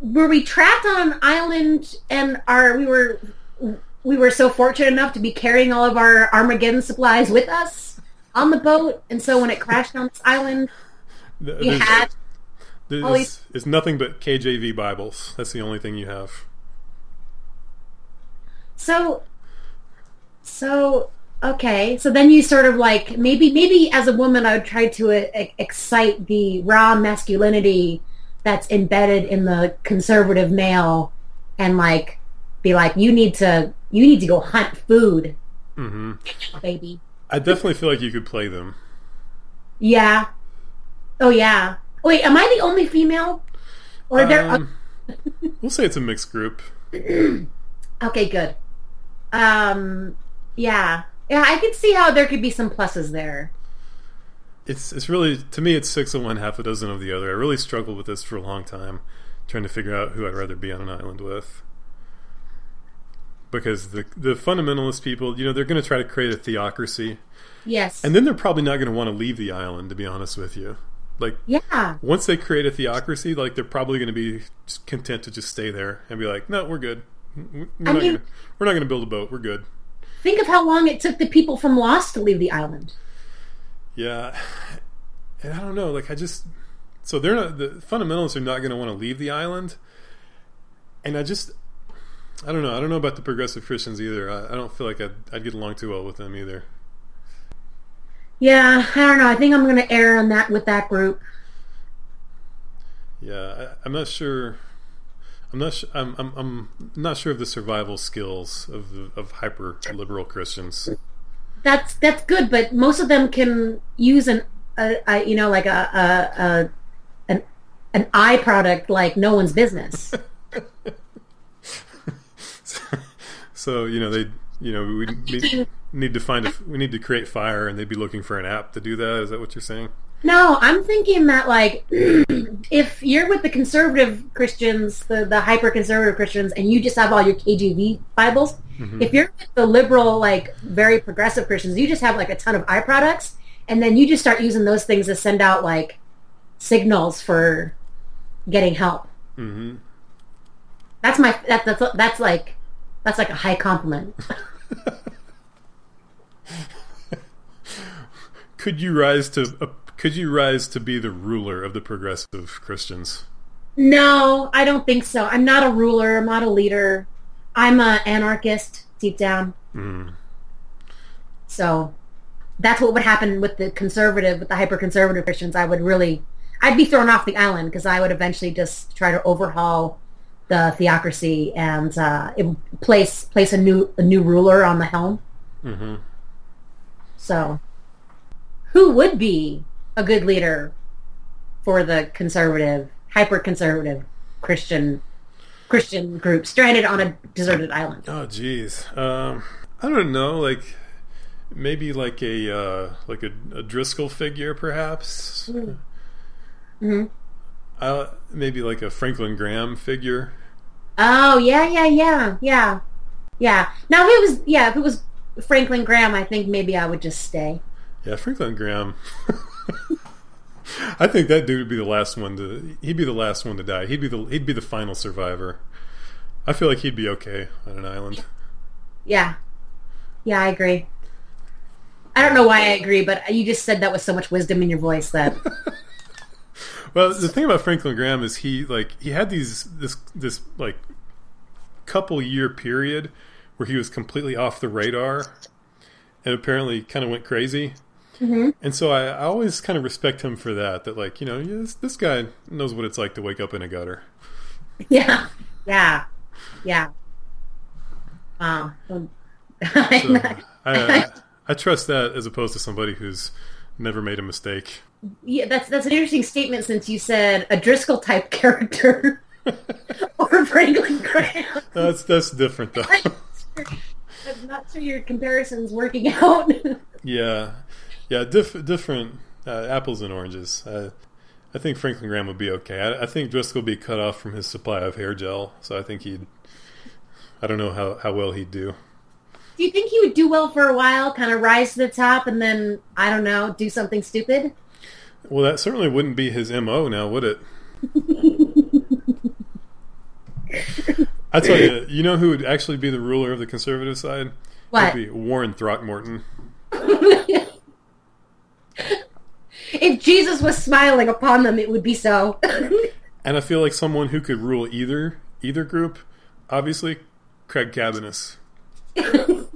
were we trapped on an island, and are we were we were so fortunate enough to be carrying all of our Armageddon supplies with us on the boat, and so when it crashed on this island, we had there's, these- it's nothing but KJV Bibles. That's the only thing you have. So, so okay. So then you sort of like maybe maybe as a woman I would try to uh, excite the raw masculinity that's embedded in the conservative male, and like be like, you need to you need to go hunt food, mm-hmm. baby. I definitely feel like you could play them. Yeah. Oh yeah. Wait, am I the only female? Or there? Um, we'll say it's a mixed group. *clears throat* okay, good. Um, yeah. Yeah, I could see how there could be some pluses there. It's it's really to me it's six of one, half a dozen of the other. I really struggled with this for a long time, trying to figure out who I'd rather be on an island with. Because the the fundamentalist people, you know, they're going to try to create a theocracy, Yes. and then they're probably not going to want to leave the island. To be honest with you, like yeah. once they create a theocracy, like they're probably going to be content to just stay there and be like, no, we're good. We're I not mean- gonna, we're not going to build a boat. We're good. Think of how long it took the people from Lost to leave the island. Yeah, and I don't know. Like I just so they're not the fundamentalists are not going to want to leave the island, and I just I don't know. I don't know about the progressive Christians either. I, I don't feel like I'd, I'd get along too well with them either. Yeah, I don't know. I think I'm going to err on that with that group. Yeah, I, I'm not sure. I'm not. Su- I'm, I'm. I'm not sure of the survival skills of the, of hyper liberal Christians. That's that's good, but most of them can use an a, a you know like a, a, a an an eye product like no one's business. *laughs* so you know they. You know we need, need to find a. We need to create fire, and they'd be looking for an app to do that. Is that what you're saying? No, I'm thinking that like *clears throat* if you're with the conservative Christians, the the hyper conservative Christians, and you just have all your KJV Bibles, if you're with the liberal, like very progressive Christians, you just have like a ton of eye products, and then you just start using those things to send out like signals for getting help. Mm-hmm. That's my that, that's that's like that's like a high compliment. *laughs* Could you rise to uh, could you rise to be the ruler of the progressive Christians? No, I don't think so. I'm not a ruler. I'm not a leader. I'm an anarchist deep down. Mm. So that's what would happen with the conservative, with the hyper conservative Christians. I would really, I'd be thrown off the island because I would eventually just try to overhaul the theocracy and uh, it, place place a new a new ruler on the helm. hmm So, who would be a good leader for the conservative, hyper conservative Christian Christian group stranded on a deserted island? Oh, geez. Um, I don't know. Like maybe like a uh, like a, a Driscoll figure, perhaps. hmm Uh, maybe like a Franklin Graham figure. Oh yeah, yeah, yeah, yeah, yeah. Now if it was yeah, if it was Franklin Graham, I think maybe I would just stay. Yeah, Franklin Graham. *laughs* I think that dude would be the last one to. He'd be the last one to die. He'd be the. He'd be the final survivor. I feel like he'd be okay on an island. Yeah, yeah, I agree. I don't know why I agree, but you just said that with so much wisdom in your voice that *laughs* Well, the thing about Franklin Graham is he like he had these this this like couple year period where he was completely off the radar and apparently kind of went crazy. Mhm. And so I, I always kind of respect him for that. That like you know yeah, this, this guy knows what it's like to wake up in a gutter. *laughs* yeah, yeah, yeah. Wow. So *laughs* I, I I trust that as opposed to somebody who's never made a mistake. Yeah, that's that's an interesting statement since you said a Driscoll type *laughs* character *laughs* or Franklin Graham. *laughs* That's that's different though. I'm not sure your comparison's working out. Yeah, yeah, diff- different uh, apples and oranges. Uh, I think Franklin Graham would be okay. I, I think Driscoll would be cut off from his supply of hair gel, so I think he'd. I don't know how, how well he'd do. do you think he would do well for a while, kind of rise to the top, and then I don't know, do something stupid? Well, that certainly wouldn't be his mo now, would it? *laughs* I tell you, you know who would actually be the ruler of the conservative side? What? Would be Warren Throckmorton. *laughs* if Jesus was smiling upon them, it would be so. *laughs* And I feel like someone who could rule either either group, obviously, Craig Cabanis. the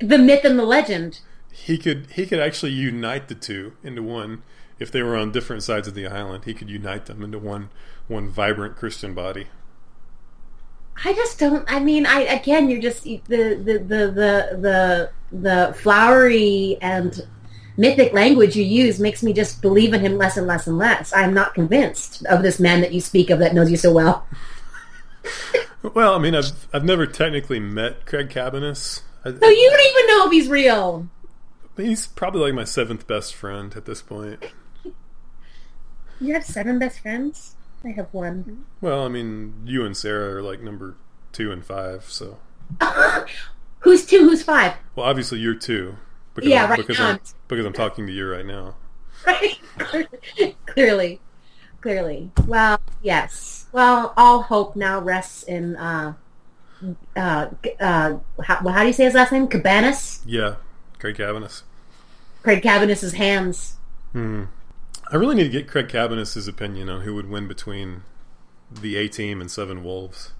myth and the legend. he could he could actually unite the two into one if they were on different sides of the island he could unite them into one one vibrant christian body I just don't. I mean, I again, you're just the the the the the, flowery and mythic language you use makes me just believe in him less and less and less. I'm not convinced of this man that you speak of that knows you so well. *laughs* well i mean i've i've never technically met craig cabanis I, So you don't even know if he's real. He's probably like my seventh best friend at this point. You have seven best friends? I have one. Well, I mean, you and Sarah are like number two and five, so. *laughs* who's two? Who's five? Well, obviously you're two. Because Yeah, I'm, right because now I'm, *laughs* because I'm talking to you right now. Right? *laughs* clearly, clearly. Well, yes. Well, all hope now rests in uh, uh, uh, how, how do you say his last name? Cabanas. Yeah, Craig Cavanis. Craig Cabanas' hands. Hmm. I really need to get Craig Cavanis' opinion on who would win between the A team and Seven Wolves.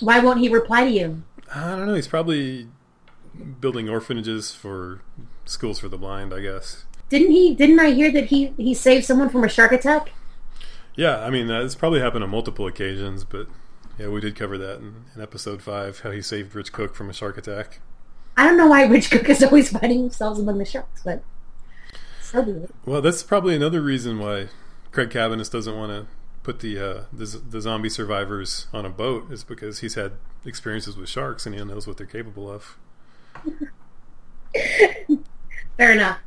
Why won't he reply to you? I don't know. He's probably building orphanages for schools for the blind, I guess. Didn't he? Didn't I hear that he he saved someone from a shark attack? Yeah, I mean, that's probably happened on multiple occasions, but yeah, we did cover that in, in episode five, how he saved Rich Cook from a shark attack. I don't know why Rich Cook is always finding themselves among the sharks, but so be it. Well, that's probably another reason why Craig Cavanis doesn't want to put the, uh, the the zombie survivors on a boat, is because he's had experiences with sharks and he knows what they're capable of. *laughs* Fair enough.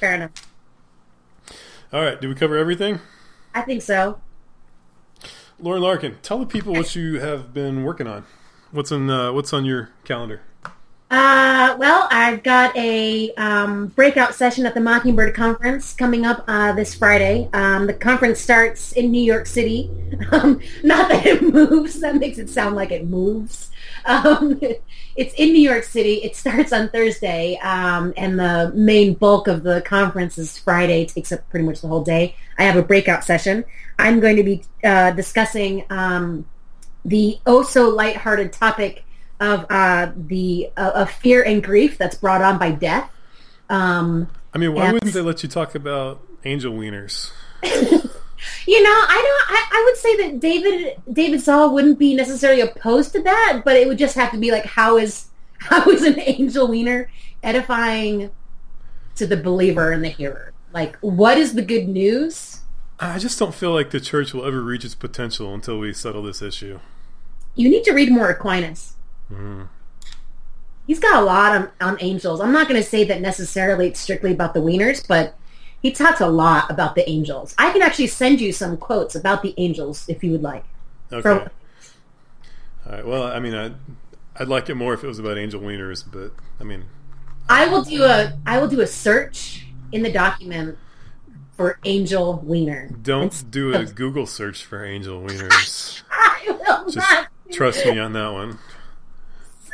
Fair enough. All right, did we cover everything? I think so. Lauren Larkin, tell the people what you have been working on. What's on uh, What's on your calendar? Uh, well, I've got a um, breakout session at the Mockingbird Conference coming up uh, this Friday. Um, the conference starts in New York City. *laughs* Um, not that it *laughs* moves. That makes it sound like it moves. Um, *laughs* it's in New York City. It starts on Thursday, um, and the main bulk of the conference is Friday. It takes up pretty much the whole day. I have a breakout session. I'm going to be uh, discussing um, the oh so lighthearted topic of uh, the uh, of fear and grief that's brought on by death. Um, I mean, why Yes. wouldn't they let you talk about angel wieners? *laughs* you know, I don't. I, I would say that David David Zahl wouldn't be necessarily opposed to that, but it would just have to be like, how is how is an angel wiener edifying to the believer and the hearer? Like, what is the good news? I just don't feel like the church will ever reach its potential until we settle this issue. You need to read more Aquinas. Mhm. He's got a lot on, on angels. I'm not going to say that necessarily it's strictly about the wieners, but he talks a lot about the angels. I can actually send you some quotes about the angels if you would like. Okay. From- All right. Well, I mean, I'd, I'd like it more if it was about angel wieners, but I mean, I will do a I will do a search in the document for angel wiener. don't do a Google search for angel wieners. *laughs* I will Just not trust me on that one.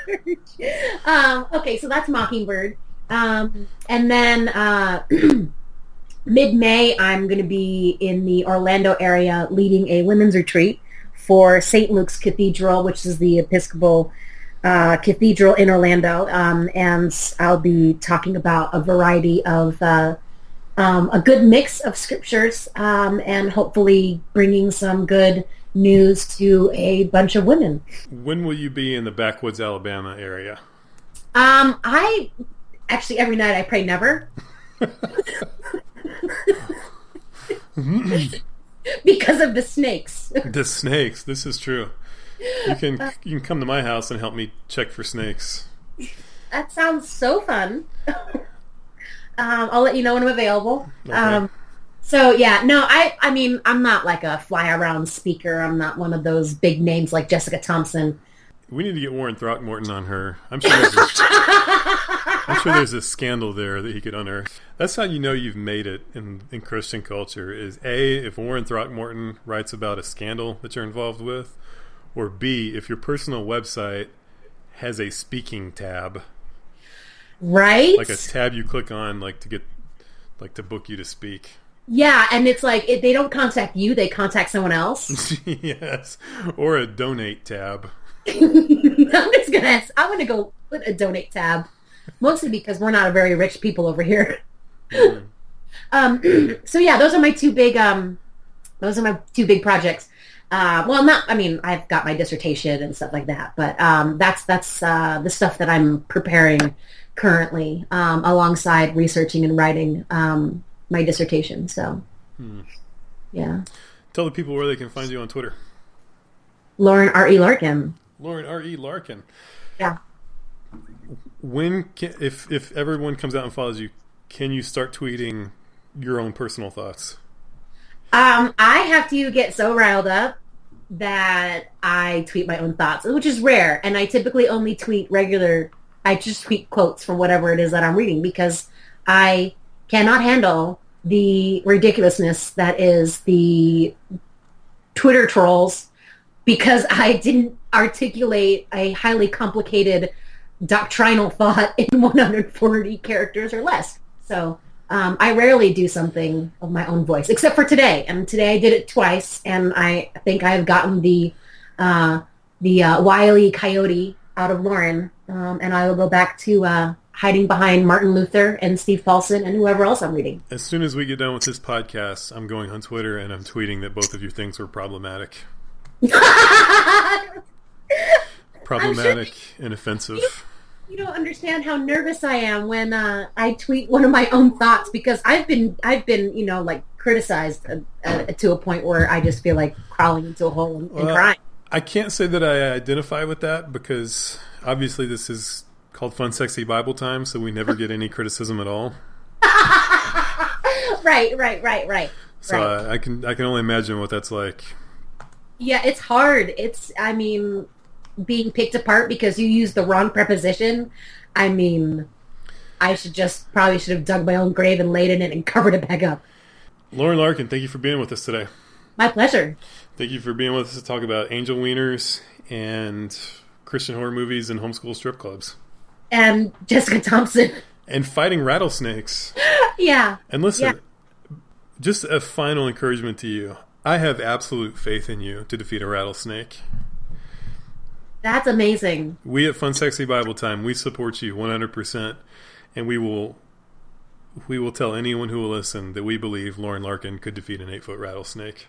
*laughs* Um, okay, so that's Mockingbird. Um, and then uh, *clears throat* mid-May, I'm going to be in the Orlando area leading a women's retreat for St. Luke's Cathedral, which is the Episcopal uh, Cathedral in Orlando. Um, and I'll be talking about a variety of uh, um, a good mix of scriptures um, and hopefully bringing some good news to a bunch of women. When will you be in the backwoods Alabama area? Um, I actually every night I pray never *laughs* because of the snakes. the snakes. This is true. You can you can come to my house and help me check for snakes. that sounds so fun. *laughs* um, I'll let you know when I'm available. Okay. Um, so yeah, no, I I mean I'm not like a fly around speaker. I'm not one of those big names like Jessica Thompson. We need to get Warren Throckmorton on her. I'm sure there's a, *laughs* I'm sure there's a scandal there that he could unearth. That's how you know you've made it in, in Christian culture. Is a if Warren Throckmorton writes about a scandal that you're involved with, or b if your personal website has a speaking tab, right? like a tab you click on, like to get like to book you to speak. Yeah, and it's like it, they don't contact you; they contact someone else. *laughs* yes, or a donate tab. *laughs* I'm just gonna I'm gonna go put a donate tab, mostly because we're not a very rich people over here. Mm. Um, *clears throat* so yeah, those are my two big um, those are my two big projects. Uh, well, not I mean I've got my dissertation and stuff like that, but um, that's that's uh, the stuff that I'm preparing currently um, alongside researching and writing um, my dissertation. So Hmm. yeah, Tell the people where they can find you on Twitter. Lauren R. E. Larkin. Lauren R. E. Larkin. Yeah. when can, if if everyone comes out and follows you, can you start tweeting your own personal thoughts? Um, I have to get so riled up that I tweet my own thoughts, which is rare. And I typically only tweet regular. I just tweet quotes from whatever it is that I'm reading because I cannot handle the ridiculousness that is the Twitter trolls because I didn't articulate a highly complicated doctrinal thought in *laughs* 140 characters or less. So um, I rarely do something of my own voice, except for today. And today I did it twice, and I think I have gotten the uh, the uh, wily coyote out of Lauren, um, and I will go back to uh, hiding behind Martin Luther and Steve Paulson and whoever else I'm reading. As soon as we get done with this podcast, I'm going on Twitter and I'm tweeting that both of your things were problematic. *laughs* problematic sure and offensive. You, you, don't understand how nervous I am when uh, I tweet one of my own thoughts because I've been I've been you know like criticized uh, uh, to a point where I just feel like crawling into a hole and, and crying. I can't say that I identify with that because obviously this is called Fun Sexy Bible Time, so we never get any criticism at all. *laughs* right, right, right, right. So right. Uh, I can I can only imagine what that's like. Yeah, it's hard. It's I mean being picked apart because you used the wrong preposition. I mean, I should just probably should have dug my own grave and laid in it and *laughs* covered it back up. Lauren Larkin, thank you for being with us today. My pleasure. Thank you for being with us to talk about angel wieners and Christian horror movies and homeschool strip clubs. And Jessica Thompson. And fighting rattlesnakes. *laughs* yeah. And listen, yeah. just a final encouragement to you. I have absolute faith in you to defeat a rattlesnake. That's amazing. We at Fun Sexy Bible Time, we support you 100%, and we will we will tell anyone who will listen that we believe Lauren Larkin could defeat an eight foot rattlesnake.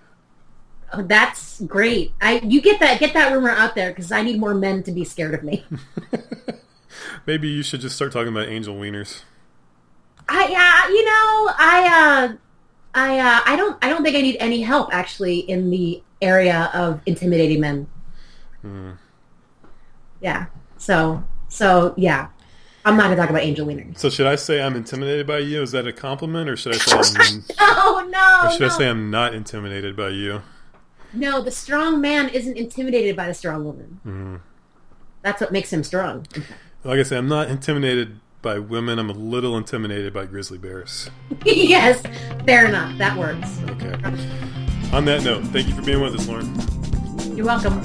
Oh, that's great. I you get that get that rumor out there because I need more men to be scared of me. *laughs* Maybe you should just start talking about angel wieners. I yeah, you know, I uh I uh I don't I don't think I need any help actually in the area of intimidating men. Hmm. Yeah. So so yeah. I'm not gonna talk about angel wieners. So should I say I'm intimidated by you? Is that a compliment, or should I say I'm, *laughs* no, no? Or should no. I say I'm not intimidated by you? No, the strong man isn't intimidated by the strong woman. Mm. That's what makes him strong. Like I said, I'm not intimidated by women. I'm a little intimidated by grizzly bears. *laughs* yes, fair enough. That works. Okay. On that note, thank you for being with us, Lauren. You're welcome.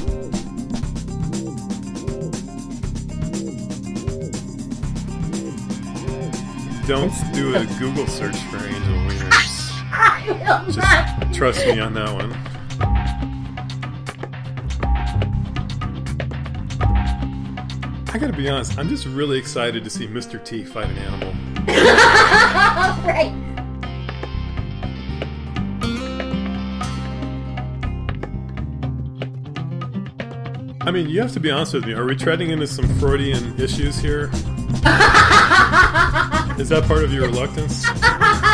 Don't do a Google search for angel wieners. *laughs* I will Just not. trust me on that one. I gotta be honest, I'm just really excited to see Mr. T fight an animal. *laughs* right. I mean, you have to be honest with me. Are we treading into some Freudian issues here? *laughs* Is that part of your reluctance? *laughs*